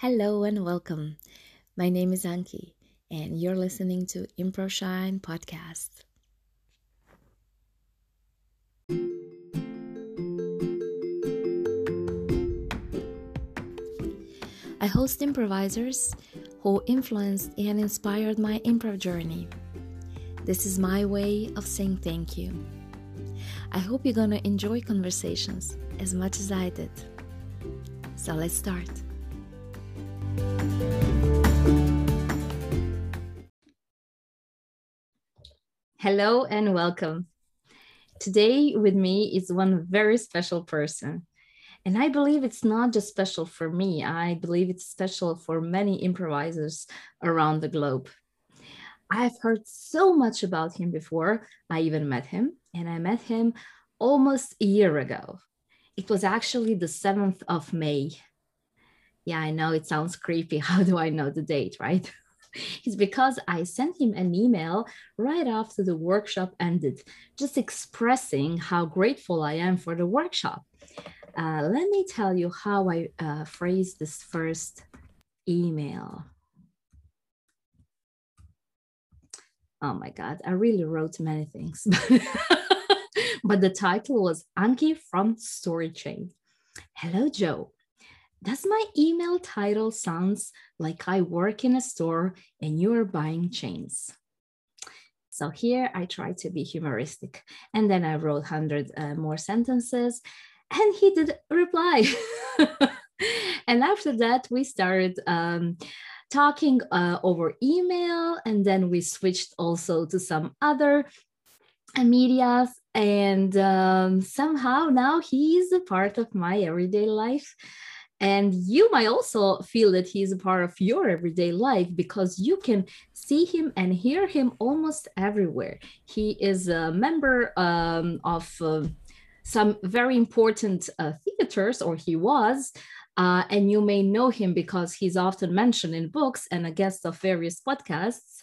Hello and welcome. My name is Anki, and you're listening to Improvshine Podcast. I host improvisers who influenced and inspired my improv journey. This is my way of saying thank you. I hope you're gonna enjoy conversations as much as I did. So let's start. Hello and welcome. Today with me is one very special person. And I believe it's not just special for me, I believe it's special for many improvisers around the globe. I've heard so much about him before I even met him, and I met him almost a year ago. It was actually the 7th of May. Yeah, I know it sounds creepy. How do I know the date, right? it's because I sent him an email right after the workshop ended, just expressing how grateful I am for the workshop. Uh, let me tell you how I uh, phrased this first email. Oh my God, I really wrote many things. but the title was Anki from Story Chain. Hello, Joe. Does my email title sounds like I work in a store and you are buying chains? So here I try to be humoristic. And then I wrote 100 uh, more sentences and he did reply. and after that, we started um, talking uh, over email and then we switched also to some other uh, medias and um, somehow now he's a part of my everyday life and you might also feel that he's a part of your everyday life because you can see him and hear him almost everywhere. He is a member um, of uh, some very important uh, theaters, or he was. Uh, and you may know him because he's often mentioned in books and a guest of various podcasts.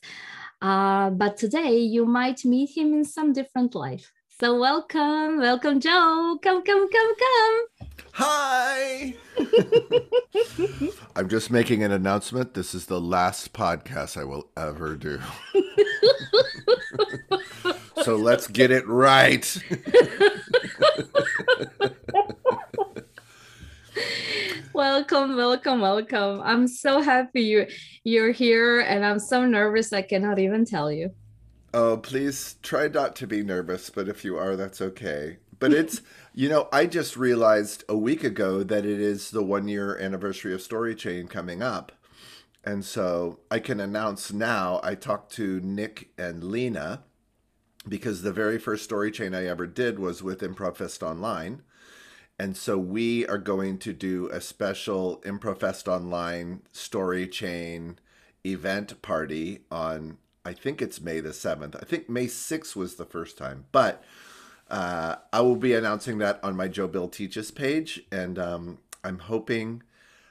Uh, but today you might meet him in some different life. So welcome, welcome, Joe. Come, come, come, come. Hi. I'm just making an announcement. This is the last podcast I will ever do. so let's get it right. welcome, welcome, welcome. I'm so happy you you're here and I'm so nervous I cannot even tell you. Oh, please try not to be nervous, but if you are, that's okay. But it's, you know, I just realized a week ago that it is the one year anniversary of Story Chain coming up. And so I can announce now I talked to Nick and Lena because the very first story chain I ever did was with Improvfest Online. And so we are going to do a special Improvfest Online story chain event party on I think it's May the 7th. I think May 6th was the first time. But uh, I will be announcing that on my Joe Bill Teaches page. And um, I'm hoping,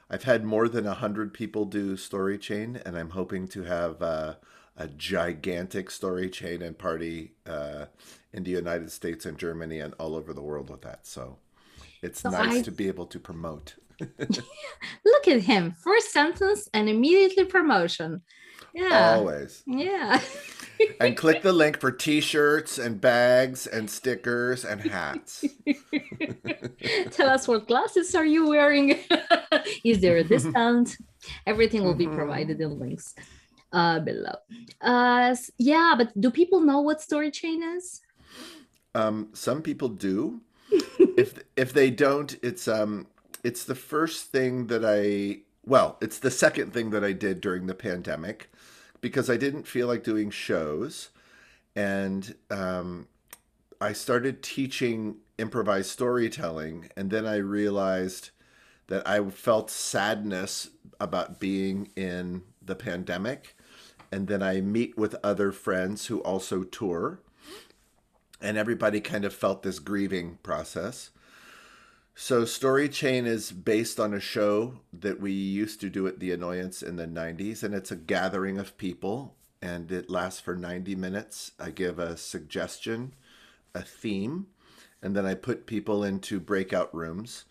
I've had more than 100 people do Story Chain, and I'm hoping to have uh, a gigantic Story Chain and party uh, in the United States and Germany and all over the world with that. So it's so nice I... to be able to promote. Look at him. First sentence and immediately promotion. Yeah. Always. Yeah. and click the link for t-shirts and bags and stickers and hats. Tell us what glasses are you wearing? Is there a discount? Everything will be mm-hmm. provided in links uh, below. Uh, yeah, but do people know what story chain is? Um, some people do. if if they don't, it's um it's the first thing that I well, it's the second thing that I did during the pandemic because I didn't feel like doing shows. And um, I started teaching improvised storytelling. And then I realized that I felt sadness about being in the pandemic. And then I meet with other friends who also tour. And everybody kind of felt this grieving process. So Story Chain is based on a show that we used to do at The Annoyance in the 90s, and it's a gathering of people, and it lasts for 90 minutes. I give a suggestion, a theme, and then I put people into breakout rooms,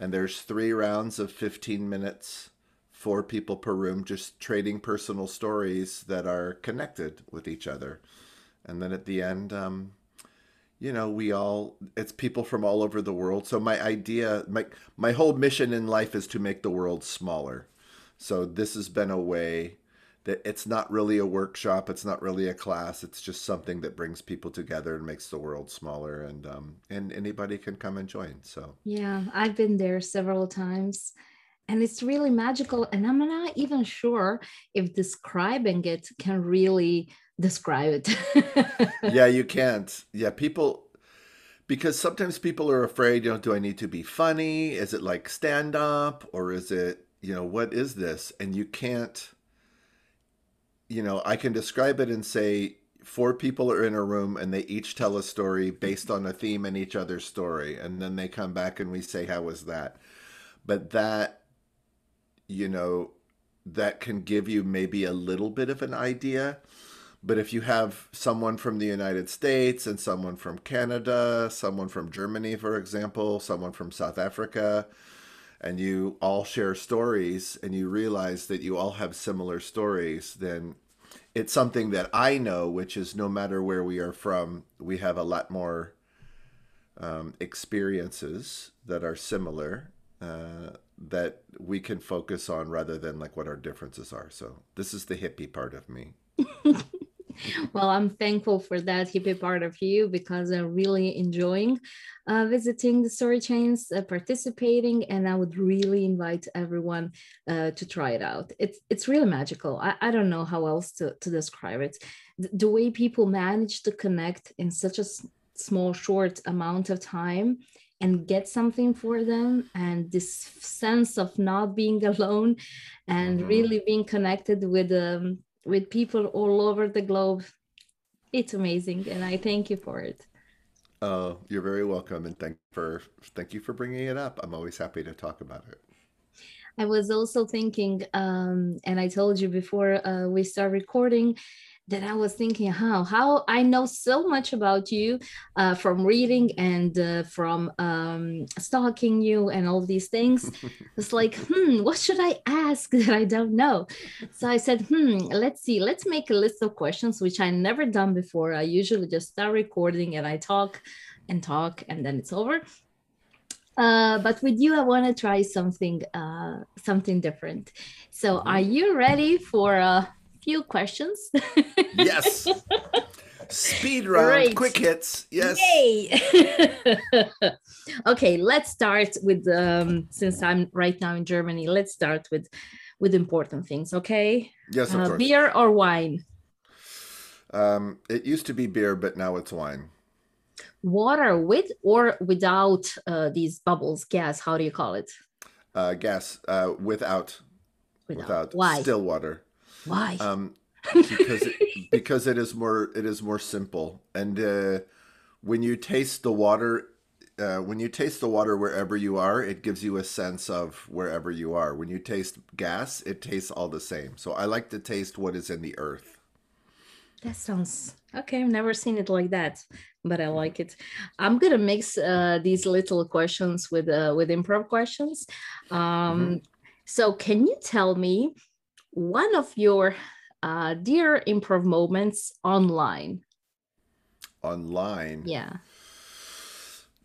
and there's three rounds of 15 minutes four people per room, just trading personal stories that are connected with each other. And then at the end, um, you know, we all it's people from all over the world. So my idea, my my whole mission in life is to make the world smaller. So this has been a way that it's not really a workshop, it's not really a class, it's just something that brings people together and makes the world smaller and um and anybody can come and join. So Yeah, I've been there several times and it's really magical and I'm not even sure if describing it can really describe it. yeah, you can't. Yeah, people because sometimes people are afraid, you know, do I need to be funny? Is it like stand up or is it, you know, what is this? And you can't you know, I can describe it and say four people are in a room and they each tell a story based on a theme in each other's story and then they come back and we say how was that? But that you know, that can give you maybe a little bit of an idea but if you have someone from the United States and someone from Canada, someone from Germany, for example, someone from South Africa, and you all share stories and you realize that you all have similar stories, then it's something that I know, which is no matter where we are from, we have a lot more um, experiences that are similar. Uh, that we can focus on rather than like what our differences are. So this is the hippie part of me. well, I'm thankful for that hippie part of you because I'm really enjoying uh, visiting the story chains, uh, participating, and I would really invite everyone uh, to try it out. It's it's really magical. I, I don't know how else to, to describe it. The, the way people manage to connect in such a small, short amount of time and get something for them and this sense of not being alone and mm-hmm. really being connected with um, with people all over the globe. It's amazing, and I thank you for it. Oh, you're very welcome, and thank for thank you for bringing it up. I'm always happy to talk about it. I was also thinking, um, and I told you before uh, we start recording, that I was thinking how how I know so much about you uh, from reading and uh, from um, stalking you and all these things. it's like, hmm, what should I ask that I don't know? So I said, hmm, let's see, let's make a list of questions which I never done before. I usually just start recording and I talk and talk and then it's over. Uh, but with you, I want to try something uh, something different. So, are mm-hmm. you ready for a few questions. yes. Speed round, Great. quick hits. Yes. Yay. okay, let's start with um since I'm right now in Germany, let's start with with important things, okay? Yes, of uh, course. Beer or wine? Um it used to be beer, but now it's wine. Water with or without uh, these bubbles, gas, how do you call it? Uh gas uh without without, without Why? still water. Why? Um, because it, because it is more it is more simple, and uh, when you taste the water, uh, when you taste the water wherever you are, it gives you a sense of wherever you are. When you taste gas, it tastes all the same. So I like to taste what is in the earth. That sounds okay. I've never seen it like that, but I like it. I'm gonna mix uh, these little questions with uh, with improv questions. Um, mm-hmm. So, can you tell me one of your uh, dear improv moments online. Online? Yeah.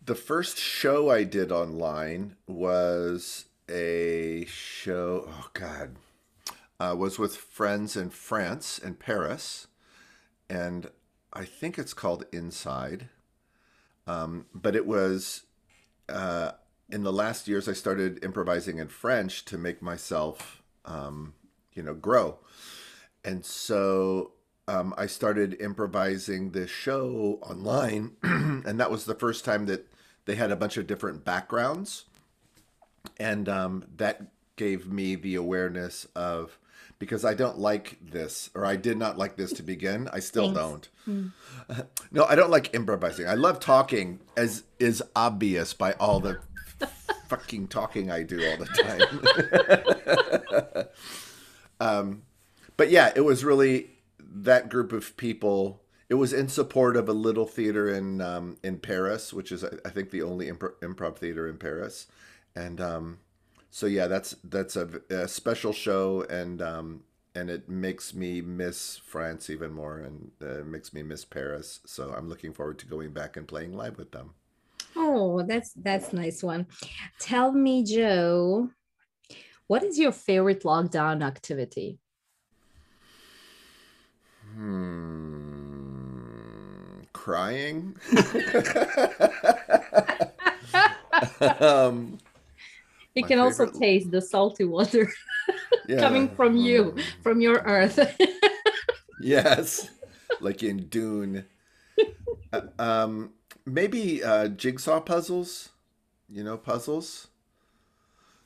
The first show I did online was a show, oh God, uh, was with friends in France in Paris. And I think it's called Inside. Um, but it was uh, in the last years, I started improvising in French to make myself um, you know grow and so um, i started improvising this show online and that was the first time that they had a bunch of different backgrounds and um, that gave me the awareness of because I don't like this, or I did not like this to begin. I still Thanks. don't. Mm. No, I don't like improvising. I love talking, as is obvious by all the fucking talking I do all the time. Um, but yeah, it was really that group of people. It was in support of a little theater in um, in Paris, which is I think the only improv, improv theater in Paris, and um, so yeah, that's that's a, a special show, and um, and it makes me miss France even more, and uh, makes me miss Paris. So I'm looking forward to going back and playing live with them. Oh, that's that's nice one. Tell me, Joe, what is your favorite lockdown activity? Hmm, crying. um, you can also taste the salty water yeah. coming from you, um, from your earth. yes, like in Dune. Uh, um, maybe uh, jigsaw puzzles. You know, puzzles.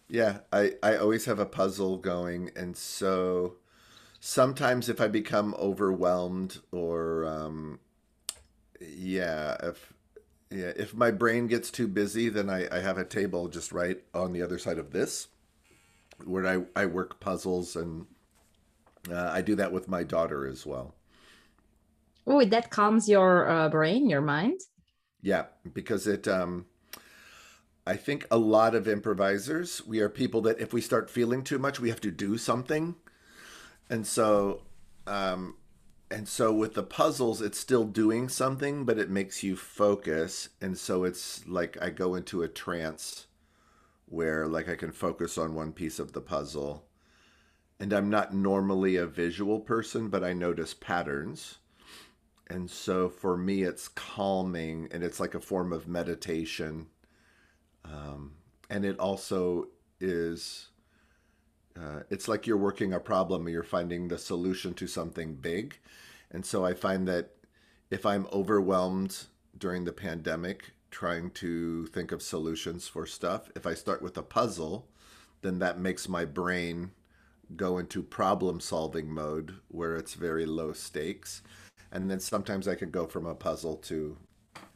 Yeah, I I always have a puzzle going, and so sometimes if I become overwhelmed or um, yeah, if yeah, if my brain gets too busy, then I, I have a table just right on the other side of this where I, I work puzzles and uh, I do that with my daughter as well. Oh, that calms your uh, brain, your mind? Yeah, because it, um, I think a lot of improvisers, we are people that if we start feeling too much, we have to do something. And so, um, and so with the puzzles it's still doing something but it makes you focus. And so it's like i go into a trance where like i can focus on one piece of the puzzle. And i'm not normally a visual person but i notice patterns. And so for me it's calming and it's like a form of meditation um, and it also is uh, it's like you're working a problem or you're finding the solution to something big. And so I find that if I'm overwhelmed during the pandemic trying to think of solutions for stuff, if I start with a puzzle, then that makes my brain go into problem solving mode where it's very low stakes. And then sometimes I can go from a puzzle to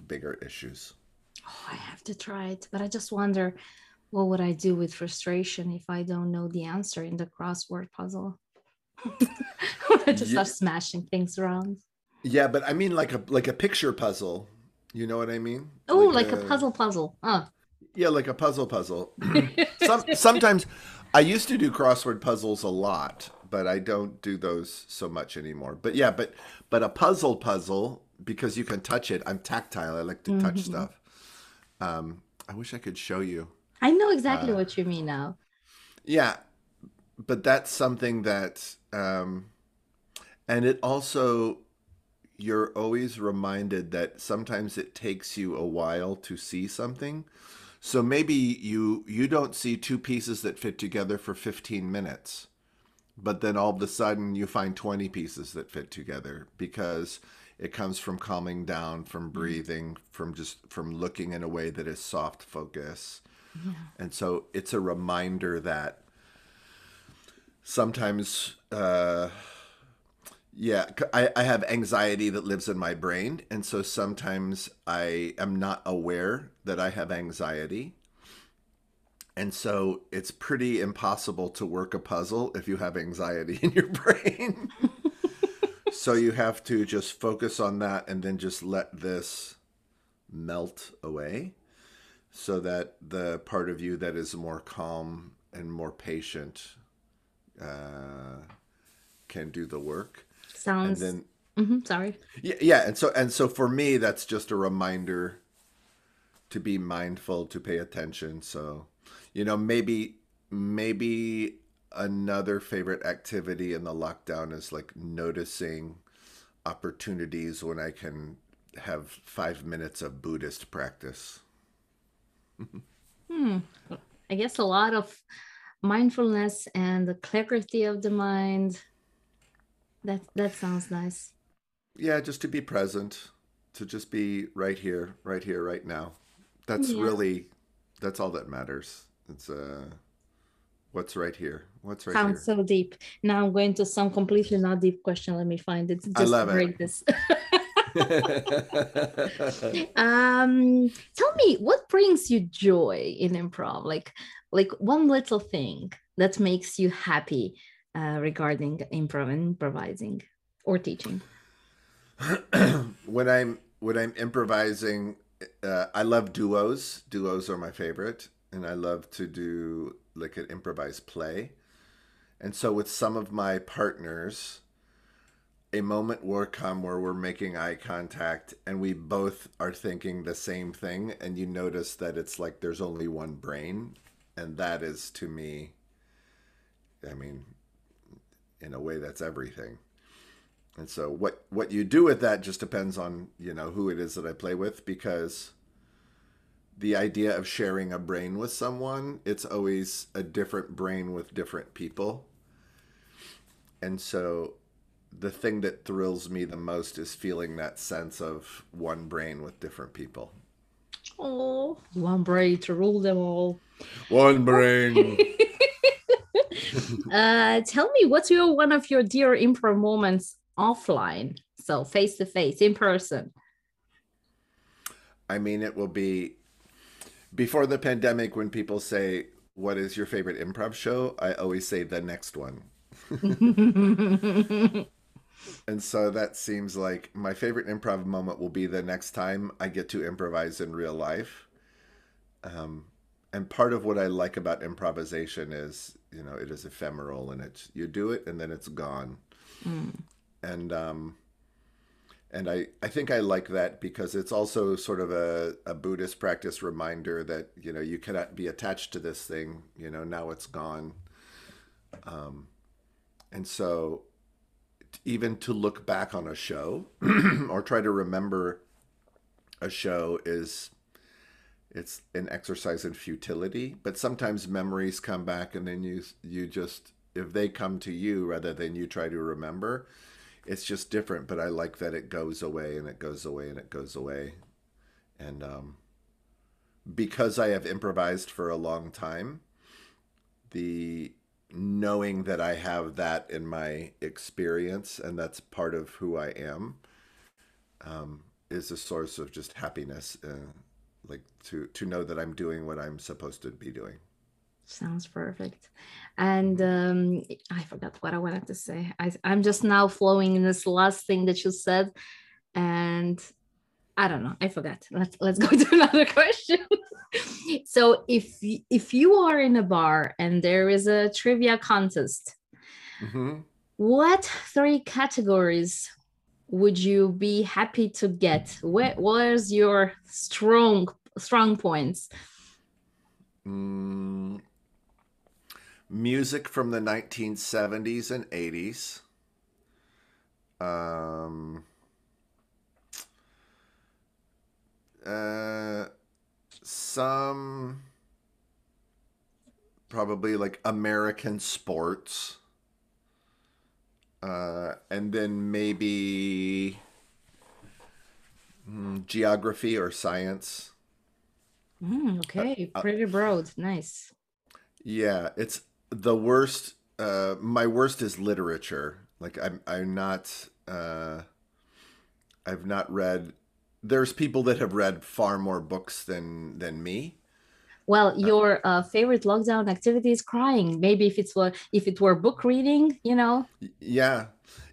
bigger issues. Oh, I have to try it. But I just wonder what would I do with frustration if I don't know the answer in the crossword puzzle? I just yeah. start smashing things around. Yeah, but I mean like a like a picture puzzle. You know what I mean? Oh, like, like a, a, puzzle puzzle. Oh. Yeah, like a puzzle puzzle. Some, sometimes I used to do crossword puzzles a lot, but I don't do those so much anymore. But yeah, but but a puzzle puzzle because you can touch it. I'm tactile. I like to touch mm-hmm. stuff. Um, I wish I could show you. I know exactly uh, what you mean now. Yeah, but that's something that, um, and it also, you're always reminded that sometimes it takes you a while to see something. So maybe you you don't see two pieces that fit together for 15 minutes, but then all of a sudden you find 20 pieces that fit together because it comes from calming down, from mm-hmm. breathing, from just from looking in a way that is soft focus and so it's a reminder that sometimes, uh, yeah, I, I have anxiety that lives in my brain. And so sometimes I am not aware that I have anxiety. And so it's pretty impossible to work a puzzle if you have anxiety in your brain. so you have to just focus on that and then just let this melt away so that the part of you that is more calm and more patient uh, can do the work. Sounds. And then, mm-hmm, sorry. Yeah, yeah, and so and so for me, that's just a reminder to be mindful, to pay attention. So, you know, maybe maybe another favorite activity in the lockdown is like noticing opportunities when I can have five minutes of Buddhist practice hmm. I guess a lot of mindfulness and the clarity of the mind. That that sounds nice. Yeah, just to be present, to just be right here, right here, right now. That's yeah. really that's all that matters. It's uh what's right here. What's right here? Sounds here. so deep. Now I'm going to some completely not deep question. Let me find it. Just I love break it. this. um, tell me what brings you joy in improv? Like, like one little thing that makes you happy uh, regarding improv and improvising or teaching. when I'm when I'm improvising, uh, I love duos. Duos are my favorite, and I love to do like an improvised play. And so with some of my partners, a moment will come where we're making eye contact and we both are thinking the same thing and you notice that it's like there's only one brain and that is to me I mean in a way that's everything. And so what what you do with that just depends on, you know, who it is that I play with because the idea of sharing a brain with someone, it's always a different brain with different people. And so the thing that thrills me the most is feeling that sense of one brain with different people. Oh, one brain to rule them all. One brain. uh, tell me, what's your one of your dear improv moments offline? So face to face, in person. I mean, it will be before the pandemic when people say, "What is your favorite improv show?" I always say the next one. and so that seems like my favorite improv moment will be the next time I get to improvise in real life. Um, and part of what I like about improvisation is, you know, it is ephemeral and it's you do it and then it's gone. Mm. And um, and I, I think I like that because it's also sort of a, a Buddhist practice reminder that you know you cannot be attached to this thing. You know now it's gone. Um, and so even to look back on a show or try to remember a show is it's an exercise in futility but sometimes memories come back and then you you just if they come to you rather than you try to remember it's just different but i like that it goes away and it goes away and it goes away and um, because i have improvised for a long time the knowing that I have that in my experience and that's part of who I am um, is a source of just happiness. Uh, like to to know that I'm doing what I'm supposed to be doing. Sounds perfect. And um, I forgot what I wanted to say. I, I'm just now flowing in this last thing that you said, and I don't know. I forgot. Let's let's go to another question. so if if you are in a bar and there is a trivia contest, mm-hmm. what three categories would you be happy to get? Where where's your strong strong points? Mm, music from the 1970s and 80s. Um, uh, some probably like American sports. Uh, and then maybe mm, geography or science. Mm, okay, uh, uh pretty broad. Nice. Yeah, it's the worst. Uh, my worst is literature. Like I'm, I'm not. Uh, I've not read there's people that have read far more books than than me. Well, uh, your uh, favorite lockdown activity is crying. Maybe if it's what if it were book reading, you know. Yeah,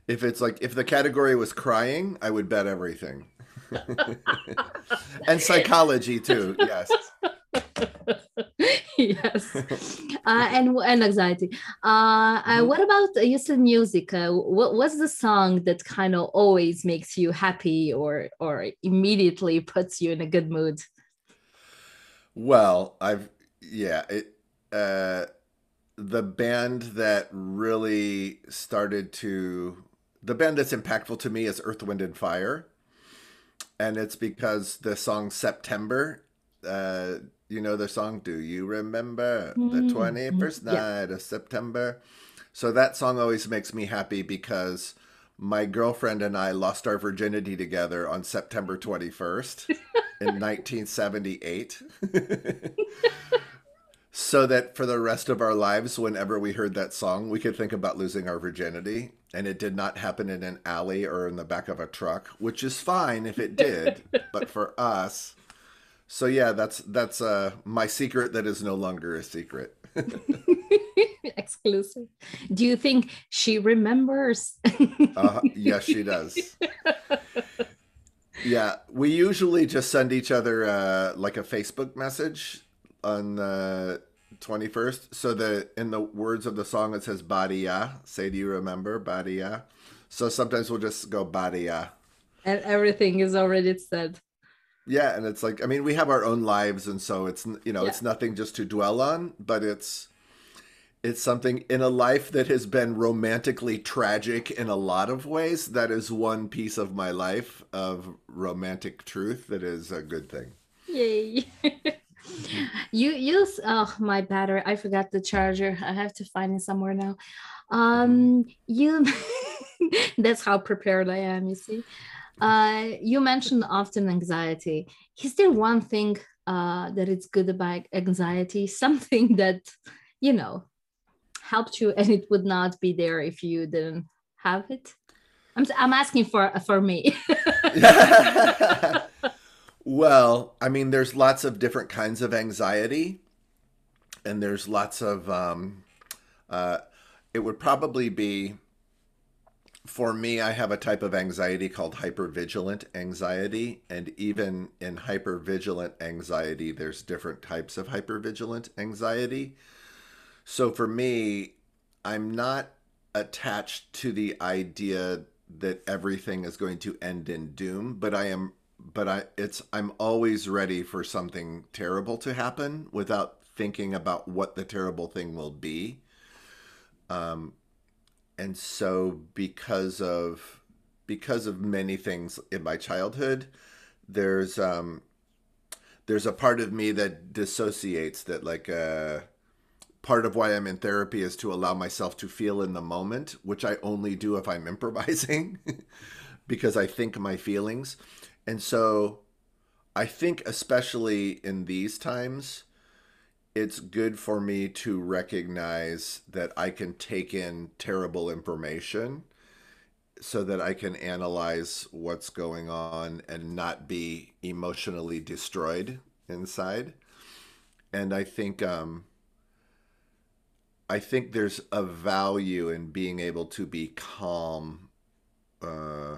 if it's like if the category was crying, I would bet everything. and psychology too. Yes. yes. Uh, and and anxiety. Uh, uh, what about uh, you said music uh, what, what's the song that kind of always makes you happy or or immediately puts you in a good mood? Well i've yeah it uh the band that really started to the band that's impactful to me is earth wind and fire. And it's because the song september uh you know the song do you remember mm. the 21st mm-hmm. night yeah. of september so that song always makes me happy because my girlfriend and i lost our virginity together on september 21st in 1978 so that for the rest of our lives whenever we heard that song we could think about losing our virginity and it did not happen in an alley or in the back of a truck which is fine if it did but for us so yeah, that's that's uh my secret that is no longer a secret. Exclusive. Do you think she remembers? uh, yes, she does. Yeah, we usually just send each other uh, like a Facebook message on the 21st. So the in the words of the song it says Badia. Say do you remember Badia? So sometimes we'll just go Badia. And everything is already said. Yeah, and it's like I mean we have our own lives and so it's you know, yeah. it's nothing just to dwell on, but it's it's something in a life that has been romantically tragic in a lot of ways. That is one piece of my life of romantic truth that is a good thing. Yay. you use oh my battery. I forgot the charger. I have to find it somewhere now. Um you that's how prepared I am, you see. Uh you mentioned often anxiety. Is there one thing uh that it's good about anxiety? Something that you know helped you and it would not be there if you didn't have it? I'm, I'm asking for for me. well, I mean, there's lots of different kinds of anxiety, and there's lots of. Um, uh, it would probably be. For me, I have a type of anxiety called hypervigilant anxiety, and even in hypervigilant anxiety, there's different types of hypervigilant anxiety. So for me, I'm not attached to the idea that everything is going to end in doom, but I am but I it's I'm always ready for something terrible to happen without thinking about what the terrible thing will be. Um and so because of because of many things in my childhood, there's um there's a part of me that dissociates that like uh part of why I'm in therapy is to allow myself to feel in the moment, which I only do if I'm improvising because I think my feelings. And so I think, especially in these times, it's good for me to recognize that I can take in terrible information so that I can analyze what's going on and not be emotionally destroyed inside. And I think um, I think there's a value in being able to be calm. Uh,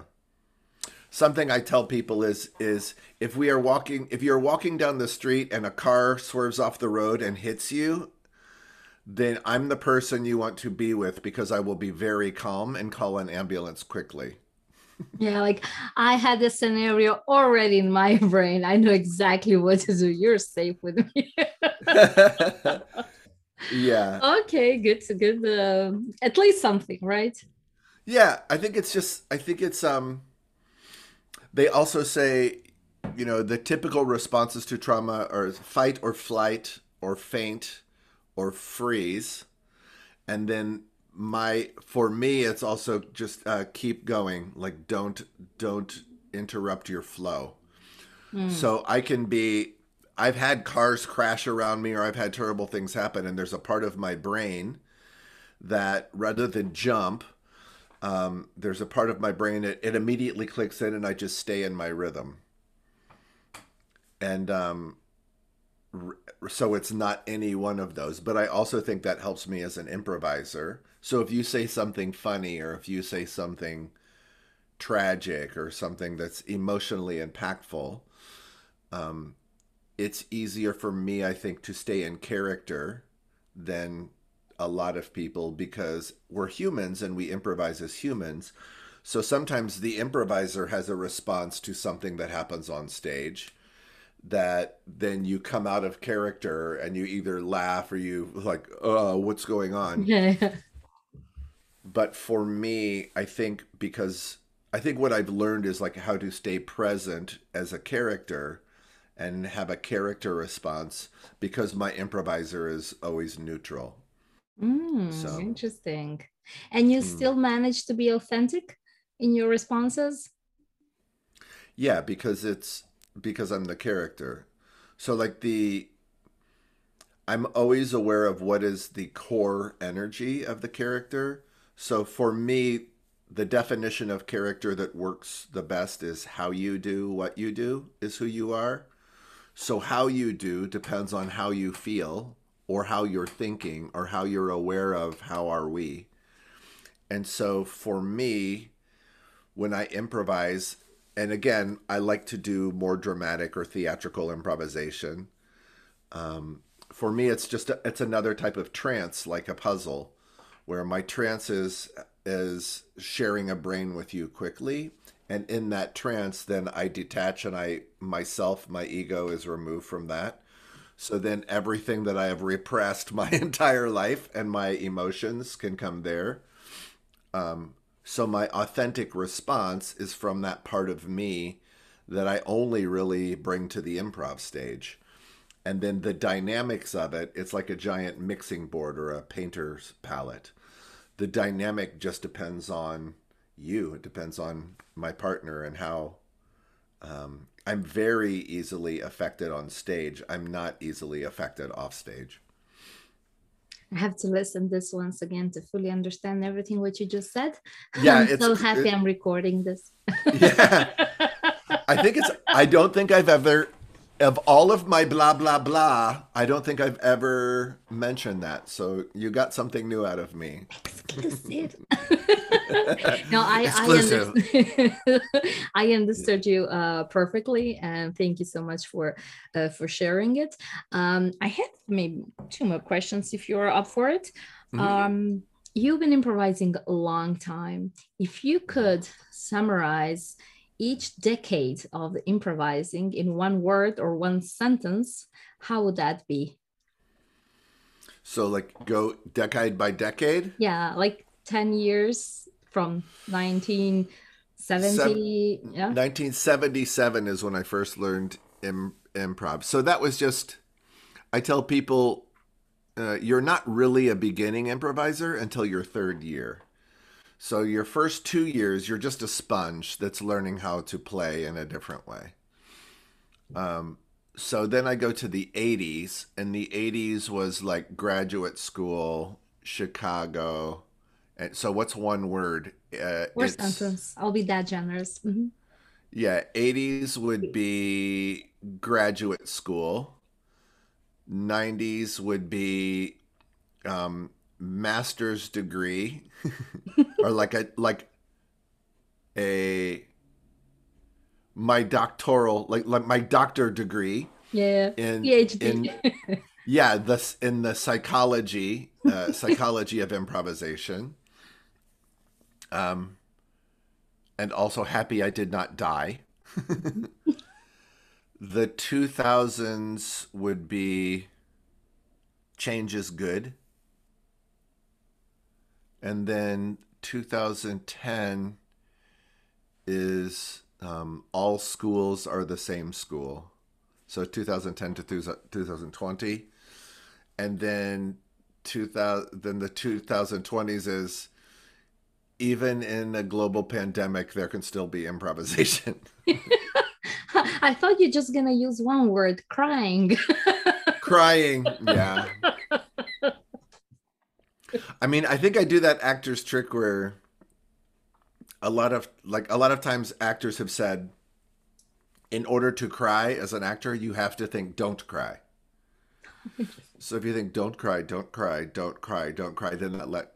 something I tell people is is if we are walking, if you're walking down the street and a car swerves off the road and hits you, then I'm the person you want to be with because I will be very calm and call an ambulance quickly. yeah, like I had this scenario already in my brain. I know exactly what to do. You're safe with me. yeah okay good good uh, at least something right yeah i think it's just i think it's um they also say you know the typical responses to trauma are fight or flight or faint or freeze. And then my for me it's also just uh, keep going. Like don't don't interrupt your flow. Mm. so i can be I've had cars crash around me or I've had terrible things happen, and there's a part of my brain that rather than jump, um, there's a part of my brain it, it immediately clicks in and I just stay in my rhythm. And um, so it's not any one of those, but I also think that helps me as an improviser. So if you say something funny or if you say something tragic or something that's emotionally impactful, um, it's easier for me, I think, to stay in character than a lot of people because we're humans and we improvise as humans. So sometimes the improviser has a response to something that happens on stage that then you come out of character and you either laugh or you like, oh, what's going on? Yeah. but for me, I think because I think what I've learned is like how to stay present as a character and have a character response because my improviser is always neutral. Mm, so, interesting. And you mm. still manage to be authentic in your responses? Yeah, because it's because I'm the character. So like the I'm always aware of what is the core energy of the character. So for me, the definition of character that works the best is how you do what you do is who you are. So, how you do depends on how you feel or how you're thinking or how you're aware of how are we. And so, for me, when I improvise, and again, I like to do more dramatic or theatrical improvisation. Um, for me, it's just a, it's another type of trance, like a puzzle, where my trance is is sharing a brain with you quickly, and in that trance, then I detach and I myself, my ego is removed from that. So then everything that I have repressed my entire life and my emotions can come there. Um, so my authentic response is from that part of me that I only really bring to the improv stage. And then the dynamics of it it's like a giant mixing board or a painter's palette. The dynamic just depends on you. It depends on my partner and how um, i'm very easily affected on stage i'm not easily affected off stage I have to listen this once again to fully understand everything what you just said. Yeah, I'm so happy it, I'm recording this. yeah, I think it's. I don't think I've ever of all of my blah blah blah, I don't think I've ever mentioned that. So you got something new out of me. Exclusive. no, I Exclusive. I, understood, I understood you uh, perfectly, and thank you so much for uh, for sharing it. Um, I have maybe two more questions if you're up for it. Mm-hmm. Um, you've been improvising a long time. If you could summarize each decade of improvising in one word or one sentence, how would that be? So, like, go decade by decade? Yeah, like 10 years from 1970. Seven, yeah. 1977 is when I first learned Im- improv. So, that was just, I tell people, uh, you're not really a beginning improviser until your third year. So your first two years, you're just a sponge that's learning how to play in a different way. Um, so then I go to the 80s, and the 80s was like graduate school, Chicago. And so what's one word? Uh, or sentence. I'll be that generous. Mm-hmm. Yeah, 80s would be graduate school. 90s would be um, master's degree or like a like a my doctoral like like my doctor degree yeah in PhD. in yeah this in the psychology uh, psychology of improvisation. Um and also happy I did not die. The 2000s would be change is good and then 2010 is um, all schools are the same school. So 2010 to 2020, and then 2000 then the 2020s is even in a global pandemic there can still be improvisation. I thought you're just gonna use one word, crying. crying, yeah. I mean, I think I do that actor's trick where a lot of like a lot of times actors have said in order to cry as an actor, you have to think don't cry. so if you think don't cry, don't cry, don't cry, don't cry, then that let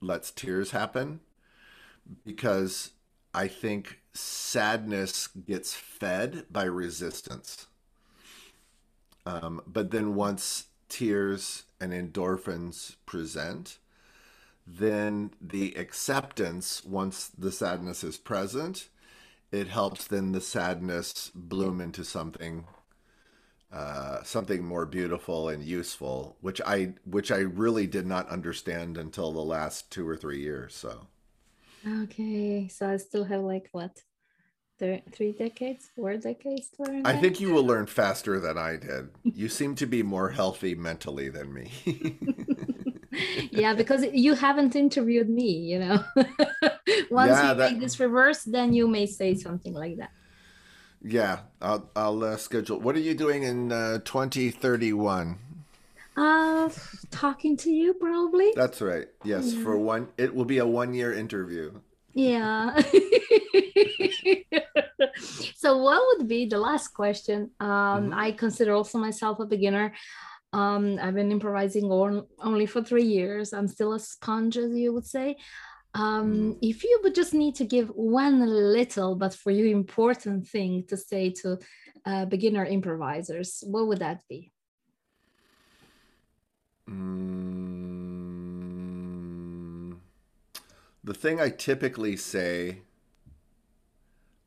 lets tears happen because I think sadness gets fed by resistance. Um, but then once tears and endorphins present, then the acceptance, once the sadness is present, it helps then the sadness bloom into something uh, something more beautiful and useful, which I which I really did not understand until the last two or three years. So, okay, so I still have like what three decades, four decades to learn. I think you will learn faster than I did. You seem to be more healthy mentally than me. yeah, because you haven't interviewed me, you know. Once yeah, you that... make this reverse, then you may say something like that. Yeah, I'll I'll uh, schedule. What are you doing in uh, 2031? Uh, talking to you probably. That's right. Yes, yeah. for one, it will be a one-year interview. Yeah. so what would be the last question um, mm-hmm. i consider also myself a beginner um, i've been improvising on, only for three years i'm still a sponge as you would say um, mm. if you would just need to give one little but for you important thing to say to uh, beginner improvisers what would that be Mm, the thing I typically say,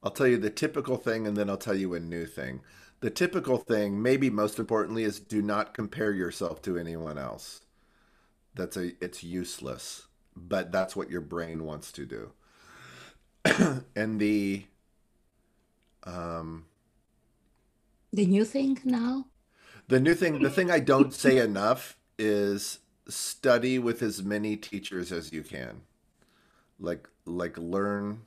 I'll tell you the typical thing and then I'll tell you a new thing. The typical thing, maybe most importantly, is do not compare yourself to anyone else. That's a it's useless, but that's what your brain wants to do. and the um the new thing now the new thing the thing i don't say enough is study with as many teachers as you can like like learn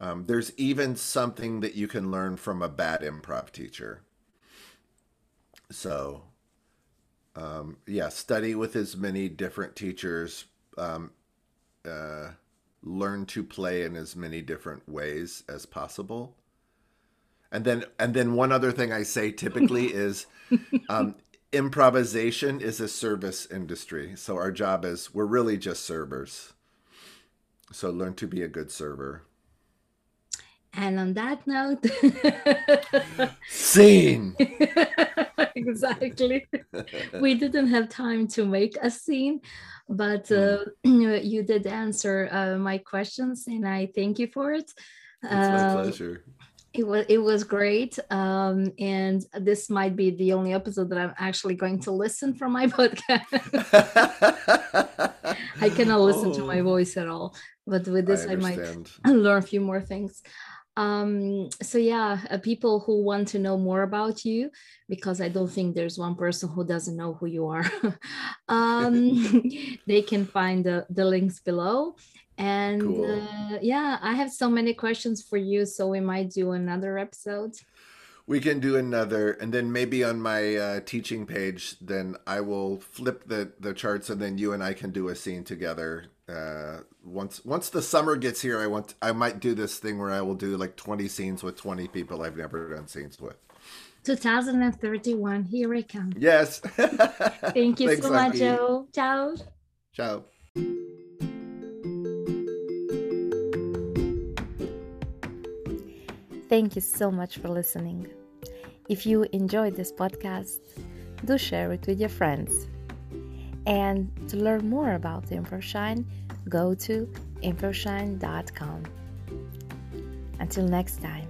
um, there's even something that you can learn from a bad improv teacher. So um, yeah study with as many different teachers um, uh, learn to play in as many different ways as possible. And then and then one other thing i say typically is um, improvisation is a service industry. So our job is we're really just servers so learn to be a good server. And on that note scene! Exactly. We didn't have time to make a scene but uh, mm. you did answer uh, my questions and i thank you for it. It's my um, pleasure it was it was great um, and this might be the only episode that i'm actually going to listen from my podcast i cannot listen oh. to my oh. voice at all but with this i, I might learn a few more things um, so yeah uh, people who want to know more about you because i don't think there's one person who doesn't know who you are um, they can find the, the links below and cool. uh, yeah i have so many questions for you so we might do another episode we can do another and then maybe on my uh, teaching page then i will flip the the charts and then you and i can do a scene together uh, once once the summer gets here, I want I might do this thing where I will do like 20 scenes with 20 people I've never done scenes with. 2031, here I come. Yes. Thank you Thanks, so much, Joe. Ciao. Ciao. Thank you so much for listening. If you enjoyed this podcast, do share it with your friends. And to learn more about Improvshine, go to improvshine.com. Until next time.